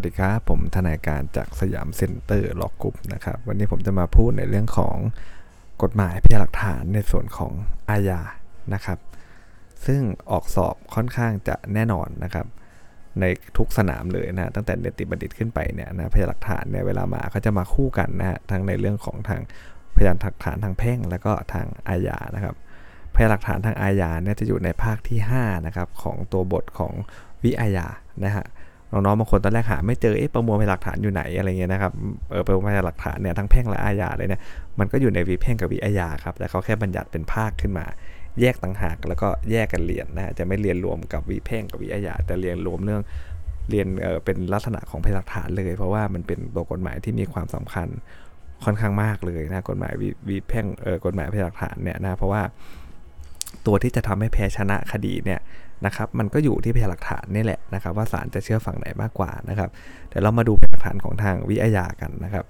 วัสดีครับ ผมทนายการจากสยามเซ็นเตอร์ Law Group นะครับ วันนี้ผมจะมาพูดในเรื่องของกฎหมายพยานหลักฐานในส่วนของอาญานะครับ ซึ่งออกสอบค่อนข้างจะแน่นอนนะครับ ในทุกสนามเลยนะตั้งแต่เนติบัณฑิตขึ้นไปเนี่ยนะพยานหลักฐานเนี่ยเวลามาเขาจะมาคู่กันนะฮะทั้งในเรื่องของทางพยานหลักฐานทางแพ่ง แล้วก็ทางอาญานะครับพยานหลักฐานทางอาญาเนี่ยจะอยู่ในภาคที่5นะครับของตัวบทของวิอาญานะฮะ น้องๆบางคนตอนแรกหาไม่เจอเอ๊ะประมวลพยานหลักฐานอยู่ไหนอะไรเงี้ยนะครับเออประมวลพยานหลักฐานเนี่ยทั้งแพ่งและอาญาเลยเนี่ยมันก็อยู่ในวิแพ่งกับวิอาญาครับแต่เขาแค่บัญญัติเป็นภาคขึ้นมา แยกต่างหากแล้วก็แยกกันเรียนนะฮะจะไม่เรียนรวมกับวิแพ่งกับวิอาญาแต่เรียนรวมเรื่องเรียนเออเป็นลักษณะของพยานหลักฐานเลย เพราะว่ามันเป็นตัวกฎหมายที่มีความสำคัญค่อนข้างมากเลยนะกฎหมายวิแพ่งเออกฎหมายพยานหลักฐานเนี่ยนะเพราะว่าตัวที่จะทำให้แพ้ชนะคดีเนี่ย นะครับมันก็อยู่ที่พยานหลักฐานนี่แหละนะครับ ว่าศาลจะเชื่อฝั่งไหนมากกว่านะครับเดี๋ยวเรามาดูพยานหลักฐานของทางวิทยากันนะครับ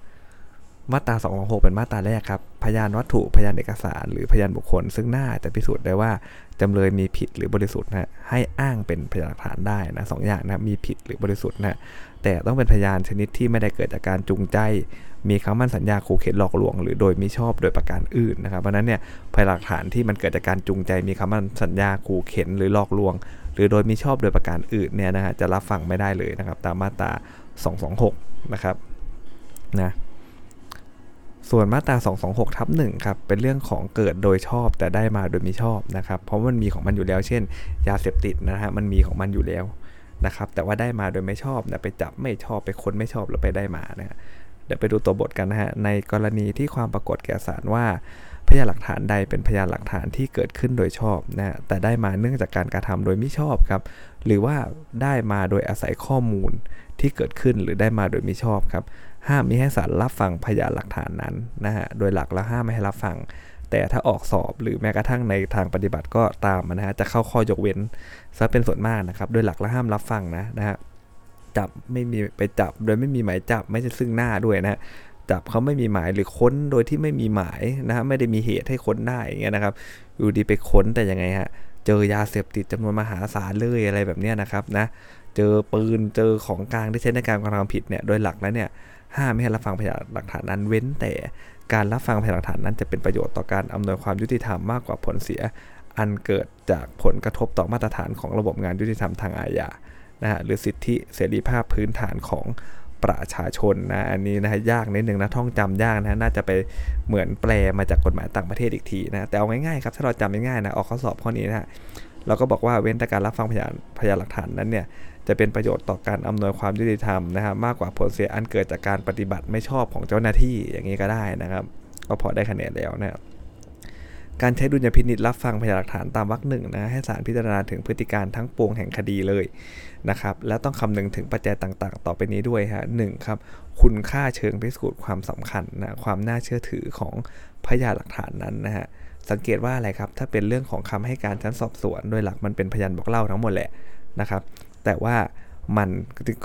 มาตรา226เป็นมาตราแรกครับพยานวัตถุพยานเอกสาร หรือพยานบุคคล ซึ่งน่าจะพิสูจน์ได้ว่าจำเลยมีผิดหรือบริสุทธิ์นะให้อ้างเป็นพยานหลักฐานได้นะสองอย่างนะมีผิดหรือบริสุทธิ์นะ แต่ต้องเป็นพยานชนิดที่ไม่ได้เกิดจากการจูงใจ มีคำมั่นสัญญาขู่เข็นหลอกลวง หรือโดยมิชอบโดยประการอื่นนะครับเพราะนั้นเนี่ยพยานหลักฐานที่มันเกิดจากการจูงใจ มีคำมั่นสัญญาขู่เข็นหรือหลอกลวง หรือโดยมิชอบโดยประการอื่นเนี่ยนะฮะจะรับฟังไม่ได้เลยนะครับตามมาตรา 226 นะครับนะส่วนมาตรา 226ทับ1ครับ เป็นเรื่องของเกิดโดยชอบแต่ได้มาโดยมิชอบนะครับ เพราะมันมีของมันอยู่แล้ว เช่น ยาเสพติดนะฮะ มันมีของมันอยู่แล้ว นะครับ แต่ว่าได้มาโดยไม่ชอบนะไปจับไม่ชอบไปค้นไม่ชอบแล้วไปได้มานะเดี๋ยวไปดูตัวบทกันนะฮะในกรณีที่ความปรากฏแก่ศาลว่าพยานหลักฐานใดเป็นพยานหลักฐานที่เกิดขึ้นโดยชอบนะแต่ได้มาเนื่องจากการกระทำโดยไม่ชอบครับหรือว่าได้มาโดยอาศัยข้อมูลที่เกิดขึ้นหรือได้มาโดยมิชอบครับห้ามมิให้ศาลรับฟังพยานหลักฐานนั้นนะฮะโดยหลักแล้วห้ามไม่ให้รับฟัง แต่ถ้าออกสอบหรือแม้กระทั่งในทางปฏิบัติก็ตามนะฮะจะเข้าข้อยกเว้นซะเป็นส่วนมากนะครับโดยหลักแล้วห้ามรับฟังนะนะฮะจับไม่มีไปจับโดยไม่มีหมายจับไม่ใช่ซึ่งหน้าด้วยนะจับเขาไม่มีหมายหรือค้นโดยที่ไม่มีหมายนะฮะไม่ได้มีเหตุให้ค้นได้อย่างเงี้ยนะครับอยู่ดีไปค้นแต่ยังไงฮะเจอยาเสพติดจำนวนมหาศาลเลยอะไรแบบเนี้ยนะครับนะเจอปืนเจอของกลางที่ใช้ในการกระทำผิดเนี่ยโดยหลักแล้วเนี่ยห้ามไม่ให้รับฟังพยานหลักฐานนั้นเว้นแต่ การรับฟังพยานหลักฐานนั้นจะเป็นประโยชน์ต่อการอำนวยความยุติธรรมมากกว่าผลเสีย อันเกิดจากผลกระทบต่อมาตรฐานของระบบงานยุติธรรมทางอาญานะฮะหรือสิทธิเสรีภาพพื้นฐานของประชาชนนะอันนี้นะยากนิดนึงนะท่องจำยากนะน่าจะไปเหมือนแปลมาจากกฎหมายต่างประเทศอีกทีนะแต่เอาง่ายๆครับถ้าเราจำง่ายๆนะออกข้อสอบข้อนี้นะเราก็บอกว่าเว้นแต่การรับฟังพยานพยานหลักฐานนั้นเนี่ย จะเป็นประโยชน์ต่อการอำนวยความยุติธรรมนะครับมากกว่าผลเสียอันเกิดจากการปฏิบัติไม่ชอบของเจ้าหน้าที่อย่างนี้ก็ได้นะครับ ก็พอได้คะแนนแล้วนะครับการใช้ดุลยพินิจรับฟังพยานหลักฐานตามวรรคหนึ่งนะให้ศาลพิจารณาถึงพฤติการทั้งปวงแห่งคดีเลยนะครับ และต้องคำนึงถึงปัจจัยต่างๆ ต่อไปนี้ด้วยฮะหนึ่งครับ คุณค่าเชิงพิสูจน์ความสำคัญนะความน่าเชื่อถือของพยานหลักฐานนั้นนะฮะสังเกตว่าอะไรครับถ้าเป็นเรื่องของคำให้การชั้นสอบสวน โดยหลักมันเป็นพยานบอกเล่าทั้งหมดแหละนะครับ แต่ว่ามัน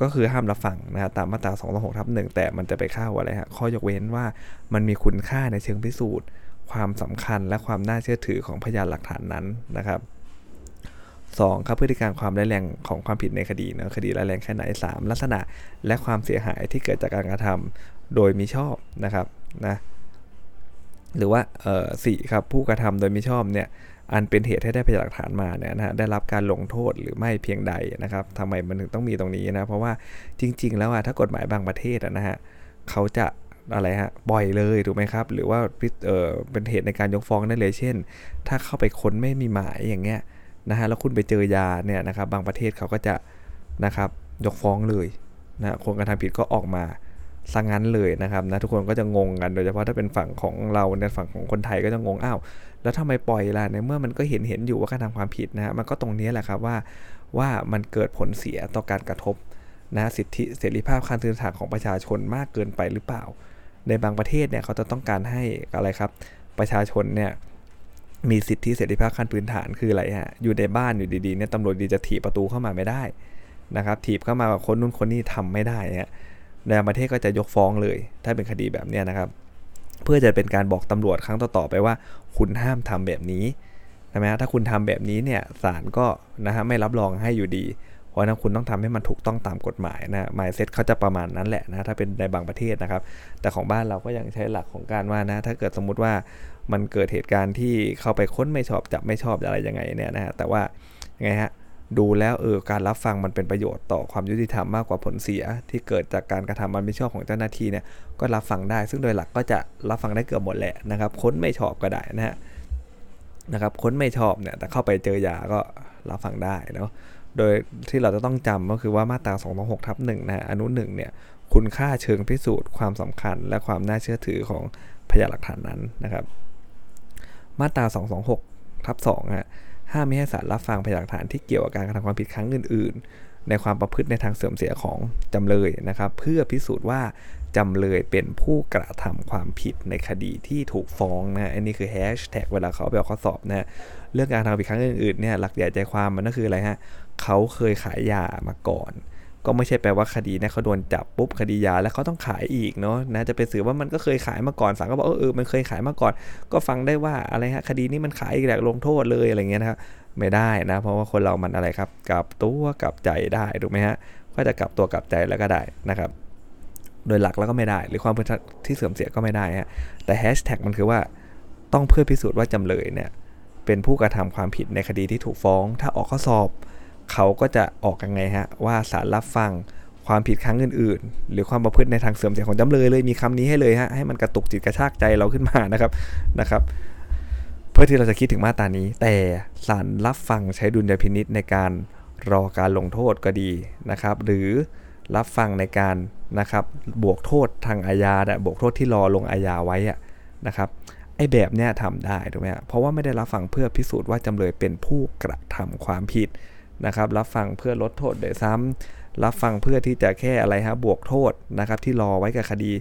ก็คือห้ามรับฟังนะฮะตามมาตรา2 6ทับหนึ่งแต่มันจะไปเข้าอะไรฮะข้อยกเว้นว่ามันมีคุณค่าในเชิงพิสูจน์ ความสำคัญและความน่าเชื่อถือของพยานหลักฐานนั้นนะครับ 2. ครับพฤติการความร้ายแรงของความผิดในคดีนะคดีร้ายแรงแค่ไหน 3. ลักษณะและความเสียหายที่เกิดจากการกระทำโดยมิชอบนะครับนะหรือว่าสี่ครับผู้กระทำโดยมิชอบเนี่ย อันเป็นเหตุให้ได้พยานหลักฐานมาเนี่ยนะฮะได้รับการลงโทษหรือไม่เพียงใดนะครับทำไมมันถึงต้องมีตรงนี้นะเพราะว่าจริง ๆ แล้วอะถ้ากฎหมายบางประเทศนะฮะเขาจะอะไรฮะบ่อยเลยถูกไหมครับ หรือว่าเออเป็นเหตุในการยกฟ้องได้เลย เช่น ถ้าเข้าไปค้นไม่มีหมายอย่างเงี้ยนะฮะแล้วคุณไปเจอยาเนี่ยนะครับบางประเทศเขาก็จะนะครับยกฟ้องเลยนะคนกระทำผิดก็ออกมาสังงั้นเลยนะครับนะทุกคนก็จะงงกันโดยเฉพาะถ้าเป็นฝั่งของเราในฝั่งของคนไทยก็จะงงอ้าวแล้วทำไมปล่อยล่ะในเมื่อมันก็เห็นเห็นอยู่ว่าการทำความผิดนะฮะมันก็ตรงนี้แหละครับว่าว่ามันเกิดผลเสียต่อการกระทบนะสิทธิเสรีภาพการสื่อสารของประชาชนมากเกินไปหรือเปล่า ในบางประเทศเนี่ยเขาจะต้องการให้อะไรครับ ประชาชนเนี่ยมีสิทธิเสรีภาพขั้นพื้นฐานคืออะไรฮะอยู่ในบ้านอยู่ดีๆเนี่ยตำรวจดีจะถีบประตูเข้ามาไม่ได้นะครับถีบเข้ามาคนนู้นคนนี้ทำไม่ได้ฮะในประเทศก็จะยกฟ้องเลย ถ้าเป็นคดีแบบนี้นะครับ เพื่อจะเป็นการบอกตำรวจครั้งต่อๆไปว่า คุณห้ามทำแบบนี้ใช่ไหมถ้าคุณทำแบบนี้เนี่ยศาลก็นะฮะไม่รับรองให้อยู่ดี เพราะนั้นคุณต้องทำให้มันถูกต้องตามกฎหมายนะ mindset เขาจะประมาณนั้นแหละนะถ้าเป็นในบางประเทศนะครับ แต่ของบ้านเราก็ยังใช้หลักของการว่านะถ้าเกิดสมมุติว่ามันเกิดเหตุการณ์ที่เข้าไปค้นไม่ชอบจับไม่ชอบอะไรยังไงเนี่ยนะฮะแต่ว่ายังไงฮะ ดูแล้วเออการรับฟังมันเป็นประโยชน์ต่อความยุติธรรมมากกว่าผลเสีย ที่เกิดจากการกระทำมันไม่ชอบของเจ้าหน้าที่เนี่ยก็รับฟังได้ ซึ่งโดยหลักก็จะรับฟังได้เกือบหมดแหละนะครับ ค้นไม่ชอบก็ได้นะฮะนะครับค้นไม่ชอบเนี่ยแต่เข้าไปเจอยาก็รับฟังได้เนาะโดยที่เราจะต้องจำก็คือว่ามาตรา226ทับ1นะอนุ1เนี่ยคุณค่าเชิงพิสูจน์ความสำคัญ และความน่าเชื่อถือของพยานหลักฐานนั้นนะครับ มาตรา 226ทับ2ฮะ ห้ามไม่ให้ศาลรับฟังพยานหลักฐานที่เกี่ยวกับการกระทำความผิดครั้งอื่น ๆ ในความประพฤติในทางเสื่อมเสียของจำเลยนะครับ เพื่อพิสูจน์ว่าจำเลยเป็นผู้กระทำความผิดในคดีที่ถูกฟ้องนะอันนี้คือแฮชแท็กเวลาเขาไปออกข้อสอบนะเรื่องการทำผิดครั้งอื่นๆเนี่ยหลักใหญ่ใจความมันก็คืออะไรฮะเขาเคยขายยามาก่อน ก็ไม่ใช่แปลว่าคดีนี่ยเขาโดนจับปุ๊บคดียาแล้วเขาต้องขายอีกเนาะนะจะไปสืบว่ามันก็เคยขายมาก่อนศาลก็บอกเออเออมันเคยขายมาก่อน ก็ฟังได้ว่าอะไรฮะคดีนี้มันขายอีกแล้วลงโทษเลยอะไรเงี้ยนะครับไม่ได้นะเพราะว่าคนเรามันอะไรครับกลับตัวกลับใจได้ถูกไหมฮะก็จะกลับตัวกลับใจแล้วก็ได้นะครับ โดยหลักแล้วก็ไม่ได้ หรือความที่เสื่อมเสียก็ไม่ได้ฮะแต่แฮชแท็กมันคือว่าต้องเพื่อพิสูจน์ว่าจำเลยเนี่ยเป็นผู้กระทำความผิดในคดีที่ถูกฟ้อง ถ้าออกข้อสอบ เขาก็จะออกยังไงฮะว่าสารรับฟังความผิดครั้งอื่น ๆ หรือความประพฤติในทางเสื่อมเสียของจำเลยเลยมีคำนี้ให้เลยฮะให้มันกระตุกจิตกระชากใจเราขึ้นมานะครับนะครับ เพื่อที่เราจะคิดถึงมาตรานี้ แต่ศาลรับฟังใช้ดุลยพินิษในการรอการลงโทษก็ดีนะครับ หรือรับฟังในการนะครับบวกโทษทางอาญาบวกโทษที่รอลงอาญาไว้นะครับไอ้แบบเนี้ยทำได้ถูกไหมเพราะว่าไม่ได้รับฟังเพื่อพิสูจน์ว่าจำเลยเป็นผู้กระทำความผิด นะครับรับฟังเพื่อลดโทษโดยซ้ำรับฟังเพื่อที่จะแค่อะไรฮะบวกโทษนะครับที่รอไว้กับคดี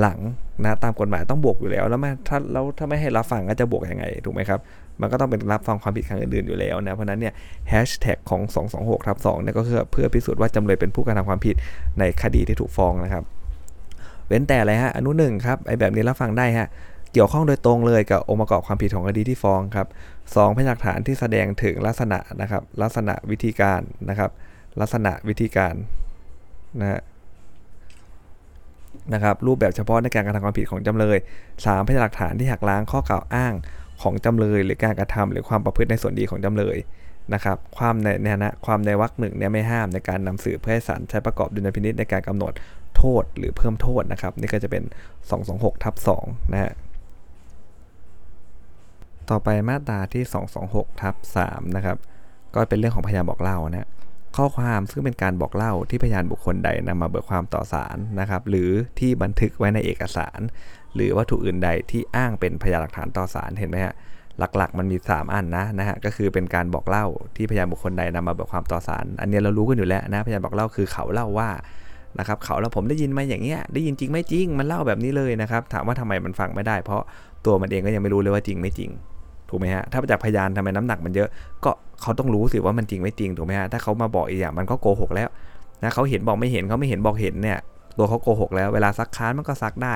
หลังนะตามกฎหมายต้องบวกอยู่แล้วแล้วถ้าแล้วถ้าไม่ให้รับฟังก็จะบวกยังไงถูกไหมครับมันก็ต้องเป็นรับฟังความผิดครั้งอื่นๆอยู่แล้วนะเพราะนั้นเนี่ยแฮชแท็กของ 226ทับ2เนี่ยก็คือเพื่อพิสูจน์ว่าจำเลยเป็นผู้กระทำความผิดในคดีที่ถูกฟ้องนะครับ เว้นแต่อะไรฮะอนุหนึ่งครับไอ้แบบนี้รับฟังได้ฮะ เกี่ยวข้องโดยตรงเลยกับองค์ประกอบความผิดของคดีที่ฟ้องครับสองพยานหลักฐานที่แสดงถึงลักษณะนะครับ ลักษณะวิธีการนะครับ ลักษณะวิธีการนะฮะนะครับรูปแบบเฉพาะในการกระทำความผิดของจำเลย 3. พยานหลักฐานที่หักล้างข้อกล่าวอ้างของจำเลย หรือการกระทำหรือความประพฤติในส่วนดีของจำเลยนะครับความในเนี่ยนะความในวรรคหนึ่งเนี่ยไม่ห้ามในการนำสืบเพื่อให้ศาลใช้ประกอบดุลพินิษในการกำหนดโทษหรือเพิ่มโทษนะครับ นี่ก็จะเป็น 226ทับ2นะฮะ ต่อไปมาตราที่ 226ทับ3นะครับ ก็เป็นเรื่องของพยานบอกเล่านะข้อความซึ่งเป็นการบอกเล่าที่พยานบุคคลใดนำมาเบิกความต่อศาลนะครับ หรือที่บันทึกไว้ในเอกสาร หรือวัตถุอื่นใดที่อ้างเป็นพยานหลักฐานต่อศาลเห็นไหมฮะหลักๆ มันมี 3 อันนะนะฮะก็คือเป็นการบอกเล่าที่พยานบุคคลใดนำมาเบิกความต่อศาลอันนี้เรารู้กันอยู่แล้วนะพยานบอกเล่าคือเขาเล่าว่านะครับเขาแล้วผมได้ยินมาอย่างเงี้ยได้ยินจริงไม่จริงมันเล่าแบบนี้เลยนะครับ ถามว่าทำไมมันฟังไม่ได้ เพราะตัวมันเองก็ยังไม่รู้เลยว่าจริงไม่จริง ถูกไหมฮะถ้าจากพยานทำไมน้ำหนักมันเยอะ ก็เขาต้องรู้สิว่ามันจริงไม่จริงถูกไหมฮะถ้าเขามาบอกอีกอย่างมันก็โกหกแล้วนะเขาเห็นบอกไม่เห็นเขาไม่เห็นบอกเห็นเนี่ยตัวเขาโกหกแล้วเวลาซักค้านมันก็ซักได้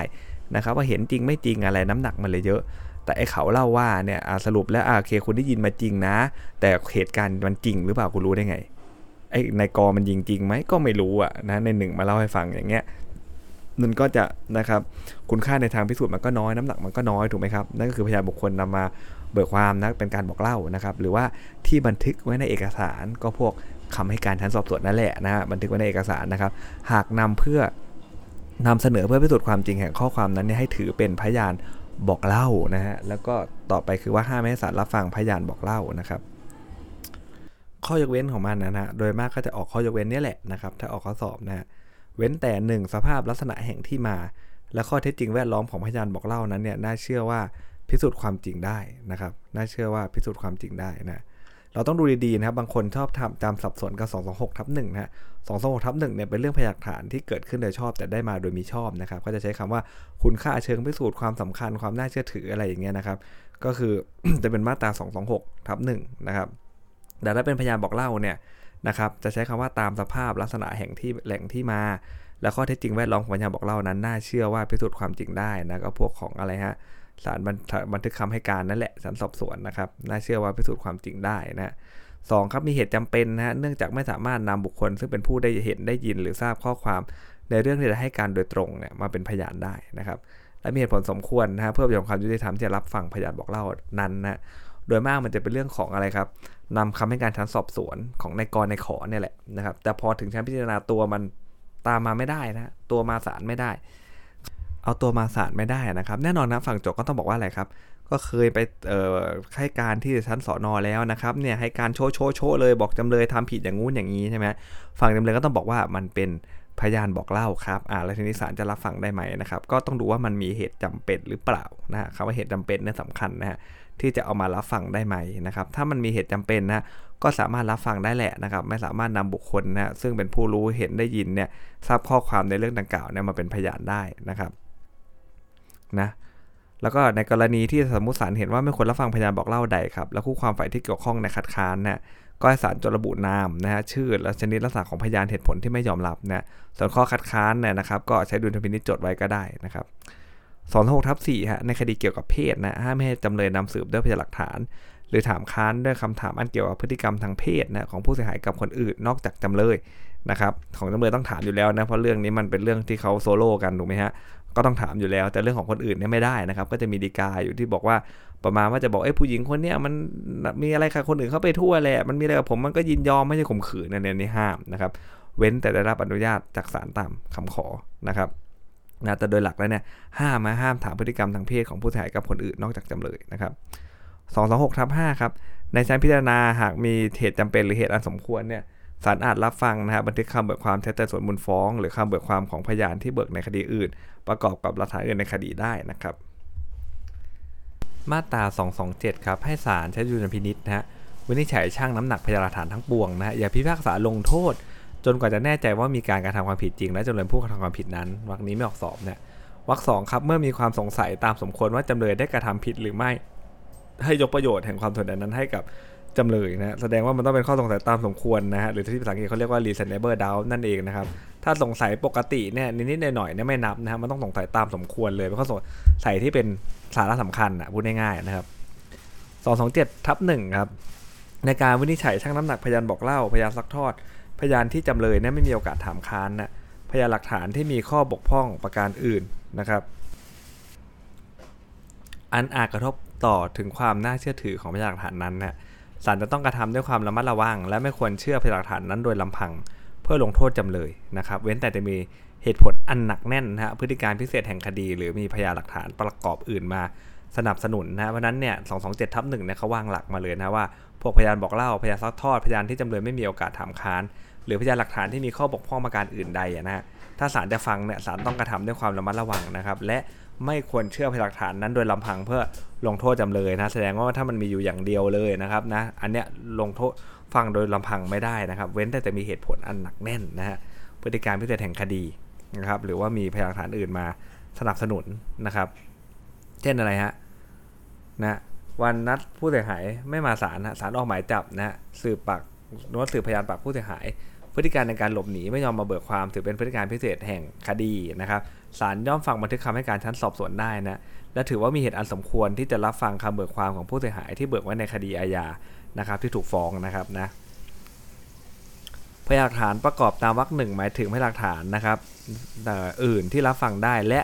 นะครับว่าเห็นจริงไม่จริงอะไรน้ำหนักมันเลยเยอะ แต่ไอ้เขาเล่าว่าเนี่ยสรุปแล้วโอเคคุณได้ยินมาจริงนะ แต่เหตุการณ์มันจริงหรือเปล่าคุณรู้ได้ไงไอ้ในกอมันยิงจริงไหมก็ไม่รู้อะนะในหนึ่งมาเล่าให้ฟังอย่างเงี้ยมันก็จะนะครับคุณค่าในทางพิสูจน์มันก็น้อยน้ำหนักมันก็น้อยถูกไหมครับนั่นก็คือพยานบุคคลนำมา เบิกความนะเป็นการบอกเล่านะครับ หรือว่าที่บันทึกไว้ในเอกสารก็พวกคำให้การชั้นสอบสวนนั่นแหละนะฮะบันทึกไว้ในเอกสารนะครับ หากนำเพื่อนำเสนอเพื่อพิสูจน์ความจริงแห่งข้อความนั้นให้ถือเป็นพยานบอกเล่านะฮะแล้วก็ต่อไปคือว่าห้ามให้ศาลรับฟังพยานบอกเล่านะครับ ข้อยกเว้นของมันนะฮะโดยมากก็จะออกข้อยกเว้นนี่แหละนะครับ ถ้าออกข้อสอบนะฮะเว้นแต่หนึ่งสภาพลักษณะแห่งที่มา และข้อเท็จจริงแวดล้อมของพยานบอกเล่านั้นเนี่ยน่าเชื่อว่า พิสูจน์ความจริงได้นะครับ น่าเชื่อว่าพิสูจน์ความจริงได้นะ เราต้องดูดีๆนะครับ บางคนชอบทำจำสับสนกับ 226ทับหนึ่งนะฮะ226ทับหนึ่งเนี่ยเป็นเรื่องพยานฐานที่เกิดขึ้นโดยชอบแต่ได้มาโดยมีชอบนะครับ ก็จะใช้คำว่าคุณค่าเชิงพิสูจน์ความสำคัญความน่าเชื่อถืออะไรอย่างเงี้ยนะครับ ก็คือจะเป็นมาตรา226ทับหนึ่งนะครับแต่ถ้าเป็นพยานบอกเล่าเนี่ยนะครับจะใช้คำว่าตามสภาพลักษณะแห่งที่แหล่งที่มา และข้อเท็จจริงแวดล้อมของพยานบอกเล่านั้น น่าเชื่อว่าพิสูจน์ความจริงได้นะก็พวกของอะไรฮะ สารบันทึกคำให้การนั่นแหละสารสอบสวนนะครับน่าเชื่อว่าพิสูจน์ความจริงได้นะ2ครับมีเหตุจำเป็นนะฮะเนื่องจากไม่สามารถนำบุคคล ซึ่งเป็นผู้ได้เห็นได้ยินหรือทราบข้อความในเรื่องที่จะให้การโดยตรงเนี่ยมาเป็นพยานได้นะครับและมีเหตุผลสมควรนะฮะเพื่อประโยชน์ความยุติธรรมที่จะรับฟังพยานบอกเล่านั้นนะโดยมากมันจะเป็นเรื่องของอะไรครับนำคำให้การชั้นสอบสวนของนายกรในขอเนี่ยแหละนะครับแต่พอถึงชั้นพิจารณาตัวมันตามมาไม่ได้นะตัวมาศาลไม่ได้ เอาตัวมาศาลไม่ได้นะครับ แน่นอนนะฝั่งโจทก็ต้องบอกว่าอะไรครับ ก็เคยไปให้การที่ชั้นสอนอแล้วนะครับเนี่ยให้การโชว์โชว์โชว์เลยบอกจำเลยทำผิดอย่างงู้นอย่างนี้ใช่ไหมฝั่งจำเลยก็ต้องบอกว่ามันเป็นพยานบอกเล่าครับอ่าแล้วทีนี้ศาลจะรับฟังได้ไหมนะครับ ก็ต้องดูว่ามันมีเหตุจำเป็นหรือเปล่านะฮะคำว่าเหตุจำเป็นเนี่ยสำคัญนะฮะที่จะเอามารับฟังได้ไหมนะครับ ถ้ามันมีเหตุจำเป็นนะ ก็สามารถรับฟังได้แหละนะครับ ไม่สามารถนำบุคคลนะซึ่งเป็นผู้รู้เห็นได้ยินเนี่ยทราบข้อความในเรื่องดังกล่าวเนี่ยมาเป็นพยานได้นะครับ นะแล้วก็ในกรณีที่สมมติศาลเห็นว่าไม่ควรรับฟังพยานบอกเล่าใดครับ แล้วคู่ความฝ่ายที่เกี่ยวข้องในคัดค้านเนี่ยก็ให้ศาลจดระบุนามนะฮะชื่อและชนิดลักษณะของพยานเหตุผลที่ไม่ยอมรับนะส่วนข้อคัดค้านเนี่ยนะครับ ก็ใช้ดุลพินิจจดไว้ก็ได้นะครับสองหกทับสี่ฮะในคดีเกี่ยวกับเพศนะห้ามให้จำเลยนำสืบด้วยพยานหลักฐาน หรือถามค้านด้วยคำถามอันเกี่ยวกับพฤติกรรมทางเพศนะของผู้เสียหายกับคนอื่นนอกจากจำเลยนะครับของจำเลยต้องถามอยู่แล้วนะเพราะเรื่องนี้มันเป็นเรื่องที่เขาโซโล่กันถูกไหมฮะ ก็ต้องถามอยู่แล้ว แต่เรื่องของคนอื่นเนี่ยไม่ได้นะครับ ก็จะมีดีกาอยู่ที่บอกว่าประมาณว่าจะบอกไอ้ผู้หญิงคนเนี้ยมันมีอะไรกับคนอื่นเข้าไปทั่วแหละมันมีอะไรกับผมมันก็ยินยอมไม่ใช่ข่มขืนเนี่ยนี่ห้ามนะครับ เว้นแต่ได้รับอนุญาตจากศาลตามคำขอนะครับนะแต่โดยหลักแล้วเนี่ยห้ามมาห้ามถามพฤติกรรมทางเพศของผู้เสียหายกับคนอื่นนอกจากจำเลยนะครับ226ทับ5ครับในชั้นพิจารณาหากมีเหตุจำเป็นหรือเหตุอันสมควรเนี่ย ศาลอาจรับฟังนะครับบันทึกคำเบิกความเท็จแต่ส่วนมูลฟ้อง หรือคำเบิกความของพยานที่เบิกในคดีอื่น ประกอบกับหลักฐานอื่นในคดีได้นะครับ มาตรา 227 ครับ ให้ศาลใช้ดุลพินิษนะฮะวินิจฉัยช่างน้ำหนักพยานหลักฐานทั้งปวงนะฮะอย่าพิพากษาลงโทษ จนกว่าจะแน่ใจว่ามีการกระทำความผิดจริง และจำเลยผู้กระทำความผิดนั้นวรรคนี้ไม่ออกสอบเนี่ยวรรคสองครับเมื่อมีความสงสัยตามสมควรว่าจำเลยได้กระทำผิดหรือไม่ ให้ยกประโยชน์แห่งความสนใจนั้นให้กับ จำเลยนะแสดงว่ามันต้องเป็นข้อสงสัยตามสมควรนะฮะหรือที่ภาษาอังกฤษเขาเรียกว่า reasonable doubt นั่นเองนะครับ ถ้าสงสัยปกติเนี่ยนิดๆหน่อยๆเนี่ยไม่นับนะฮะมันต้องสงสัยตามสมควรเลยเป็นข้อสงสัยที่เป็นสาระสำคัญอะพูดง่ายๆนะครับ227ทับหนึ่งครับในการวินิจฉัยชั่งน้ำหนักพยานบอกเล่าพยานซักทอด พยานที่จำเลยเนี่ยไม่มีโอกาสถามค้านนะพยานหลักฐานที่มีข้อบกพร่องประการอื่นนะครับ อันอาจกระทบต่อถึงความน่าเชื่อถือของพยานหลักฐานนั้นนะ ศาลจะต้องกระทำด้วยความระมัดระวัง และไม่ควรเชื่อพยานหลักฐานนั้นโดยลำพัง เพื่อลงโทษจำเลยนะครับ เว้นแต่จะมีเหตุผลอันหนักแน่นนะฮะพฤติการพิเศษแห่งคดี หรือมีพยานหลักฐานประกอบอื่นมาสนับสนุนนะเพราะนั้นเนี่ย227ทับหนึ่งเนี่ยเขาวางหลักมาเลยนะว่า พวกพยานบอกเล่า พยานซักทอด พยานที่จำเลยไม่มีโอกาสถามค้าน หรือพยานหลักฐานที่มีข้อบกพร่องประการอื่นใดนะฮะ ถ้าศาลจะฟังเนี่ยศาลต้องกระทำด้วยความระมัดระวังนะครับ และ ไม่ควรเชื่อพยานหลักฐานนั้นโดยลำพังเพื่อลงโทษจำเลยนะ แสดงว่าถ้ามันมีอยู่อย่างเดียวเลยนะครับนะอันเนี้ยลงโทษฟังโดยลำพังไม่ได้นะครับ เว้นแต่จะมีเหตุผลอันหนักแน่นนะฮะพฤติการพิเศษแห่งคดีนะครับหรือว่ามีพยานหลักฐานอื่นมาสนับสนุนนะครับ เช่นอะไรฮะนะวันนัดผู้เสียหายไม่มาศาลศาลออกหมายจับนะสืบปากนวดสืบพยานปากผู้เสียหาย พฤติการในการหลบหนีไม่ยอมมาเบิกความถือเป็นพฤติการพิเศษแห่งคดีนะครับ ศาลย่อมฟังบันทึกคำให้การชั้นสอบสวนได้นะ และถือว่ามีเหตุอันสมควรที่จะรับฟังคำเบิกความของผู้เสียหายที่เบิกไว้ในคดีอาญานะครับ ที่ถูกฟ้องนะครับนะพยานหลักฐานประกอบตามวรรคหนึ่งหมายถึงพยานหลักฐานนะครับอื่นที่รับฟังได้และ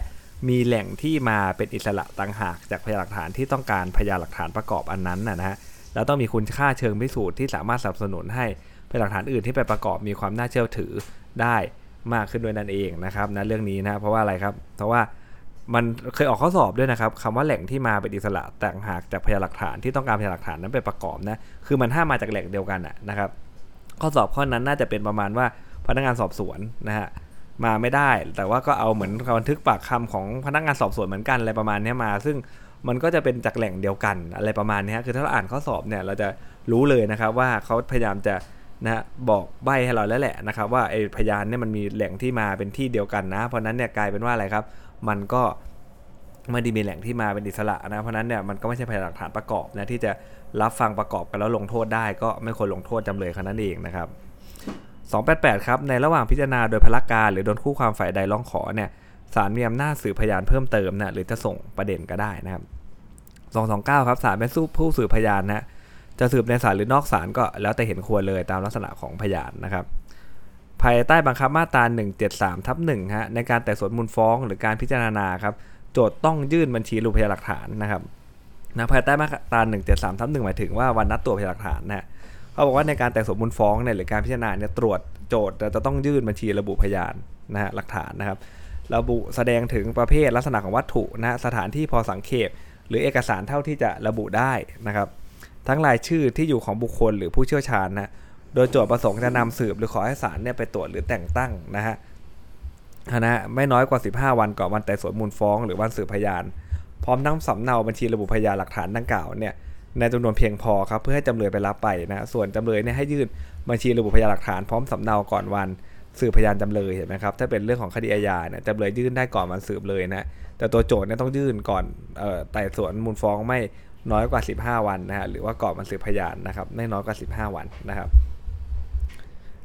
มีแหล่งที่มาเป็นอิสระต่างหากจากพยานหลักฐานที่ต้องการพยานหลักฐานประกอบอันนั้นนะฮะแล้วต้องมีคุณค่าเชิงพิสูจน์ที่สามารถสนับสนุนให้พยานหลักฐานอื่นที่ไปประกอบมีความน่าเชื่อถือได้ มากขึ้นด้วยนั่นเองนะครับนะเรื่องนี้นะเพราะว่าอะไรครับเพราะว่ามันเคยออกข้อสอบด้วยนะครับคำว่าแหล่งที่มาเป็นอิสระต่างหากจากพยานหลักฐานที่ต้องการพยานหลักฐานนั้นไปประกอบนะคือมันห้ามมาจากแหล่งเดียวกันนะครับ ข้อสอบข้อนั้นน่าจะเป็นประมาณว่าพนักงานสอบสวนนะฮะมาไม่ได้ แต่ว่าก็เอาเหมือนบันทึกปากคำของพนักงานสอบสวนเหมือนกันอะไรประมาณนี้มา ซึ่งมันก็จะเป็นจากแหล่งเดียวกันอะไรประมาณนี้คือถ้าเราอ่านข้อสอบเนี่ยเราจะรู้เลยนะครับว่าเขาพยายามจะ นะบอกใบให้เราแล้วแหละนะครับว่าไอ้พยานเนี่ยมันมีแหล่งที่มาเป็นที่เดียวกันนะ เพราะนั้นเนี่ยกลายเป็นว่าอะไรครับ มันก็ไม่ได้มีแหล่งที่มาเป็นอิสระนะ เพราะนั้นเนี่ยมันก็ไม่ใช่พยานหลักฐานประกอบนะที่จะรับฟังประกอบกันแล้วลงโทษได้ ก็ไม่ควรลงโทษจำเลยคนนั้นเองนะครับ 288 ครับในระหว่างพิจารณาโดยพลักการ หรือโดนคู่ความฝ่ายใดร้องขอเนี่ยศาลมีอำนาจสืบพยานเพิ่มเติมนะหรือจะส่งประเด็นก็ได้นะครับ 229 ครับศาลเป็นสู้ผู้สืบพยานนะ จะสืบในศาลหรือนอกศาลก็แล้วแต่เห็นควรเลยตามลักษณะของพยานนะครับภายใต้บังคับมาตรา 173 ทับ1ฮะในการแต่สวนมูลฟ้องหรือการพิจารณาครับโจทย์ต้องยื่นบัญชีรูปพยานหลักฐานนะครับนะภายใต้มาตรา 173ทับ1หมายถึงว่าวันนัดตัวพยานหลักฐานนะเขาบอกว่าในการแต่สวนมูลฟ้องเนี่ยหรือการพิจารณาเนี่ยตรวจโจทย์จะต้องยื่นบัญชีระบุพยานนะฮะหลักฐานนะครับ ระบุแสดงถึงประเภทลักษณะของวัตถุนะสถานที่พอสังเขปหรือเอกสารเท่าที่จะระบุได้นะครับ ทั้งรายชื่อที่อยู่ของบุคคลหรือผู้เชี่ยวชาญนะโดยโจทย์ประสงค์จะนำสืบหรือขอให้ศาลเนี่ยไปตรวจหรือแต่งตั้งนะฮะนะไม่น้อยกว่า 15 วันก่อนวันแต่สวนมูลฟ้อง หรือวันสืบพยาน พร้อมทั้งสำเนาบัญชีระบุพยานหลักฐานดังกล่าวเนี่ยในจำนวนเพียงพอครับเพื่อให้จำเลยไปรับไปนะส่วนจำเลยเนี่ยให้ยื่นบัญชีระบุพยานหลักฐานพร้อมสำเนาก่อนวันสืบพยานจำเลยเห็นไหมครับถ้าเป็นเรื่องของคดีอาญาเนี่ยจำเลยยื่นได้ก่อนวันสืบเลยนะแต่ตัวโจทย์เนี่ยต้องยื่นก่อนไต่สวนมูลฟ้องไม่ น้อยกว่า 15 วันนะฮะหรือว่าก่อนวันสืบพยานนะครับไม่น้อยกว่า 15 วันนะครับ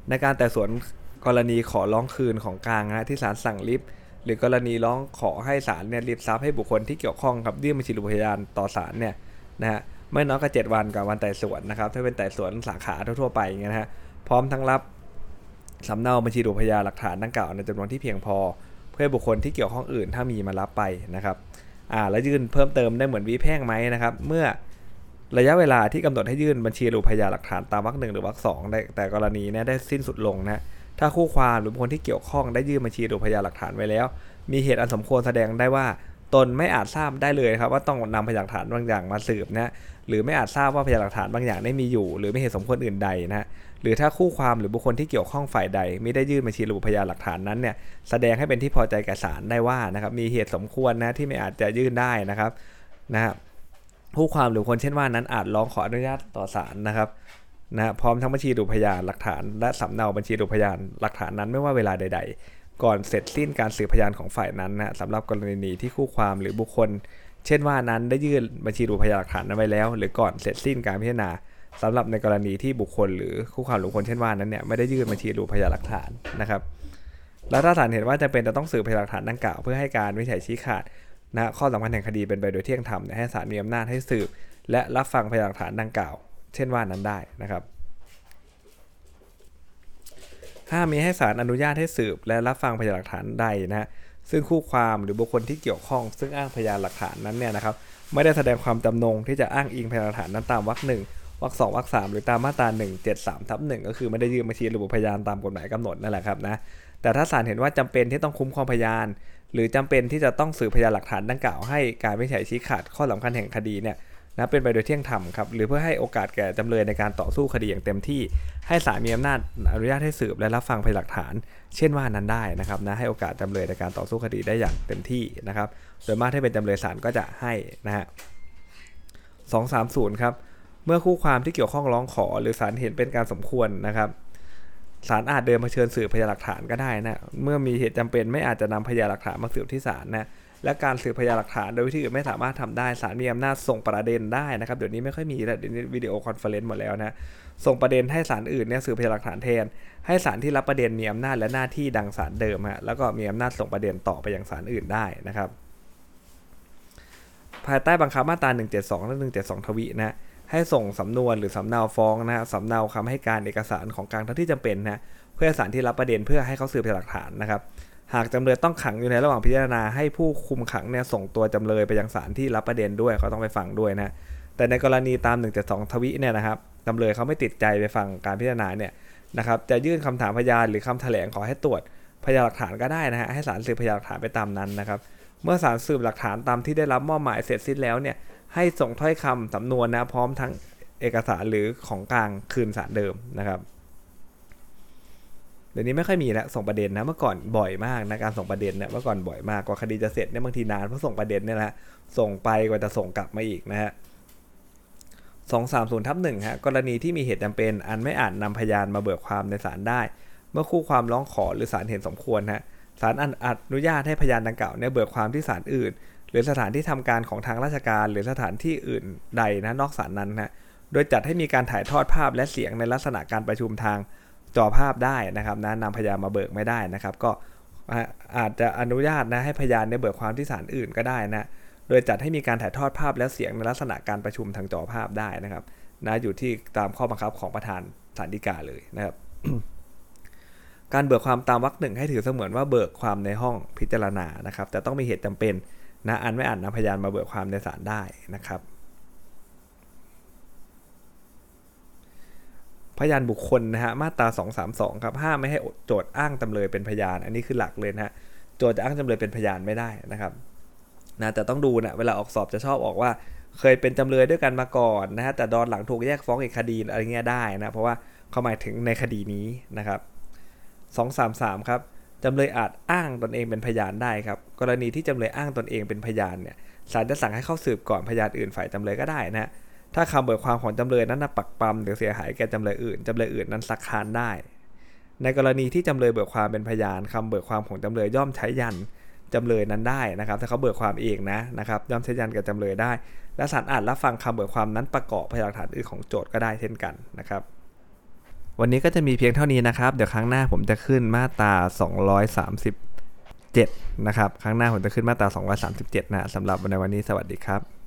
ในการไต่สวนกรณีขอร้องคืนของกลางนะที่ศาลสั่งลิฟหรือกรณีร้องขอให้ศาลเนี่ยรีบทรัพย์ให้บุคคลที่เกี่ยวข้องครับยื่นบัญชีรูปพยานต่อศาลเนี่ยนะฮะไม่น้อยกว่า7วันก่อนวันไต่สวนนะครับถ้าเป็นไต่สวนสาขาทั่วๆไปเงี้ยนะฮะพร้อมทั้งรับสำเนาบัญชีรูปพยานหลักฐานดังกล่าวในจำนวนที่เพียงพอ เพื่อบุคคลที่เกี่ยวข้องอื่นถ้ามีมารับไปนะครับ อ่าแล้วยื่นเพิ่มเติมได้เหมือนวีแพ่งไหมนะครับ เมื่อระยะเวลาที่กำหนดให้ยื่นบัญชีรูปพยานหลักฐานตามวรรคหนึ่งหรือวรรคสองแต่กรณีนี้ได้สิ้นสุดลงนะถ้าคู่ความหรือบุคคลที่เกี่ยวข้องได้ยื่นบัญชีรูปพยานหลักฐานไว้แล้ว มีเหตุอันสมควรแสดงได้ว่า ตนไม่อาจทราบได้เลยครับว่าต้องนำพยานหลักฐานบางอย่างมาสืบนะหรือไม่อาจทราบว่าพยานหลักฐานบางอย่างได้มีอยู่ หรือไม่เหตุสมควรอื่นใดนะหรือถ้าคู่ความหรือบุคคลที่เกี่ยวข้องฝ่ายใด ไม่ได้ยื่นบัญชีระบุพยานหลักฐานนั้นเนี่ยแสดงให้เป็นที่พอใจแก่ศาลได้ว่านะครับมีเหตุสมควรนะที่ไม่อาจจะยื่นได้นะครับนะผู้ความหรือคนเช่นว่านั้นอาจร้องขออนุญาตต่อศาลนะครับนะพร้อมทั้งบัญชีดูพยานหลักฐาน และสำเนาบัญชีดูพยานหลักฐานนั้นไม่ว่าเวลาใด ๆ ก่อนเสร็จสิ้นการสืบพยานของฝ่ายนั้นนะสำหรับกรณีที่คู่ความหรือบุคคล เช่นว่านั้นได้ยื่นบัญชีดูปพยานหลักฐานนั้นไว้แล้ว หรือก่อนเสร็จสิ้นการพิจารณาสำหรับในกรณีที่บุคคลหรือคู่ความหรือบุคคลเช่นว่านั้นเนี่ยไม่ได้ยื่นบัญชีดูปพยานหลักฐานนะครับแล้วถ้าศาลเห็นว่าจะเป็นจะต้องสืบพยานหลักฐานดังกล่าวเพื่อให้การวิจัยชี้ขาดนะข้อสำคัญแห่งคดีเป็นไปโดยเที่ยงธรรมให้ศาลมีอำนาจให้สืบ และรับฟังพยานหลักฐานดังกล่าว เช่นว่านั้นได้นะครับ ห้ามีให้ศาลอนุญาตให้สืบ และรับฟังพยานหลักฐานใดนะฮะซึ่งคู่ความหรือบุคคลที่เกี่ยวข้อง ซึ่งอ้างพยานหลักฐานนั้นเนี่ยนะครับไม่ได้แสดงความจำนงที่จะอ้างอิงพยานหลักฐานนั้นตามวรรคหนึ่งวรรคสองวรรคสามหรือตามมาตรา1 7 3ทับหนึ่งก็คือไม่ได้ยื่นบัญชีระบุพยานตามกฎหมายกำหนดนั่นแหละครับนะแต่ถ้าศาลเห็นว่าจำเป็นที่ต้องคุ้มครองพยาน หรือจำเป็นที่จะต้องสืบพยานหลักฐานดังกล่าวให้การวิจัยชี้ขาดข้อสำคัญแห่งคดีเนี่ย นะเป็นไปโดยเที่ยงธรรมครับหรือเพื่อให้โอกาสแก่จำเลยในการต่อสู้คดีอย่างเต็มที่ให้ศาลมีอำนาจอนุญาตให้สืบและรับฟังพยานหลักฐาน เช่นว่านั้นได้นะครับนะให้โอกาสจำเลยในการต่อสู้คดีได้อย่างเต็มที่นะครับโดยมากถ้าเป็นจำเลยศาลก็จะให้นะฮะสองสามศูนย์ครับเมื่อคู่ความที่เกี่ยวข้องร้องขอ หรือศาลเห็นเป็นการสมควรนะครับศาลอาจเดินเผชิญสืบพยานหลักฐานก็ได้นะเมื่อมีเหตุจำเป็นไม่อาจจะนำพยานหลักฐานมาสืบที่ศาลนะ และการสืบพยานหลักฐานโดยวิธีอื่นไม่สามารถทำได้ศาลมีอำนาจส่งประเด็นได้นะครับเดี๋ยวนี้ไม่ค่อยมีแล้วเดี๋ยวนี้ video conference หมดแล้วนะส่งประเด็นให้ศาลอื่นเนี่ยสืบพยานหลักฐานแทน ให้ศาลที่รับประเด็นมีอำนาจและหน้าที่ดังศาลเดิมฮะแล้วก็มีอำนาจส่งประเด็นต่อไปยังศาลอื่นได้นะครับภายใต้บังคับมาตรา 172 และ 172 ทวินะให้ส่งสำนวนหรือสำเนาฟ้องนะฮะสำเนาคำให้การเอกสารของกลางทั้งที่จำเป็นนะเพื่อศาลที่รับประเด็นเพื่อให้เขาสืบพยานหลักฐานนะครับ หากจำเลยต้องขังอยู่ในระหว่างพิจารณาให้ผู้คุมขังเนี่ยส่งตัวจำเลยไปยังศาลที่รับประเด็นด้วยเขาต้องไปฟังด้วยนะแต่ในกรณีตาม1.2ทวิเนี่ยนะครับจำเลยเขาไม่ติดใจไปฟังการพิจารณาเนี่ยนะครับจะยื่นคำถามพยานหรือคำแถลงขอให้ตรวจพยานหลักฐานก็ได้นะฮะให้ศาลสืบพยานหลักฐานไปตามนั้นนะครับ เมื่อศาลสืบหลักฐานตามที่ได้รับมอบหมายเสร็จสิ้นแล้วเนี่ยให้ส่งถ้อยคำสำนวนนะพร้อมทั้งเอกสารหรือของกลางคืนศาลเดิมนะครับ เดี๋ยวนี้ไม่ค่อยมีแล้วส่งประเด็นนะเมื่อก่อนบ่อยมากนะการส่งประเด็นเนี่ยเมื่อก่อนบ่อยมากกว่าคดีจะเสร็จเนี่ยบางทีนานเพราะส่งประเด็นเนี่ยแหละส่งไปกว่าจะส่งกลับมาอีกนะฮะสองสามศูนย์ทับหนึ่งฮะกรณีที่มีเหตุจำเป็น อันไม่อาจนำพยานมาเบิกความในศาลได้ เมื่อคู่ความร้องขอหรือศาลเห็นสมควรฮะศาลอนุญาตให้พยานดังกล่าวเนี่ยเบิกความที่ศาลอื่น หรือสถานที่ทำการของทางราชการ หรือสถานที่อื่นใดนะนอกศาลนั้นนะโดยจัดให้มีการถ่ายทอดภาพและเสียงในลักษณะการประชุมทาง จอภาพได้นะครับนะนำพยานมาเบิกไม่ได้นะครับ ก็อาจจะอนุญาตนะให้พยานในเบิกความที่ศาลอื่นก็ได้นะโดยจัดให้มีการถ่ายทอดภาพและเสียงในลักษณะการประชุมทางจอภาพได้นะครับนะอยู่ที่ตามข้อบังคับของประธานศาลฎีกาเลยนะครับ การเบิกความตามวรรคหนึ่งให้ถือเสมือนว่าเบิกความในห้องพิจารณานะครับแต่ต้องมีเหตุจำเป็นนะอันไม่อาจนำพยานมาเบิกความในศาลได้นะครับ พยานบุคคลนะฮะมาตรา 232 ครับห้ามไม่ให้โจทย์อ้างจำเลยเป็นพยาน อันนี้คือหลักเลยนะฮะโจทย์จะอ้างจำเลยเป็นพยานไม่ได้นะครับนะแต่ต้องดูนะเวลาออกสอบจะชอบออกว่า เคยเป็นจำเลยด้วยกันมาก่อนนะฮะแต่ดอนหลังถูกแยกฟ้องอีกคดีอะไรเงี้ยได้นะเพราะว่าเขาหมายถึงในคดีนี้นะครับ233ครับจำเลยอาจอ้างตนเองเป็นพยานได้ครับกรณีที่จำเลยอ้างตนเองเป็นพยานเนี่ยศาลจะสั่งให้เข้าสืบก่อนพยานอื่นฝ่ายจำเลยก็ได้นะฮะ ถ้าคำเบิกความของจำเลยนั้นปักปั๊มหรือเสียหายแก่จำเลยอื่นจำเลยอื่นนั้นสักค้านได้ ในกรณีที่จำเลยเบิกความเป็นพยานคำเบิกความของจำเลยย่อมใช้ยันจำเลยนั้นได้นะครับ ถ้าเขาเบิกความเองนะนะครับย่อมใช้ยันกับจำเลยได้ และศาลอาจรับฟังคำเบิกความนั้นประกอบพยานหลักฐานอื่นของโจทก์ก็ได้เช่นกันนะครับ วันนี้ก็จะมีเพียงเท่านี้นะครับ เดี๋ยวครั้งหน้าผมจะขึ้นมาตรา 237 นะครับ ครั้งหน้าผมจะขึ้นมาตรา 237 นะสำหรับในวันนี้สวัสดีครับ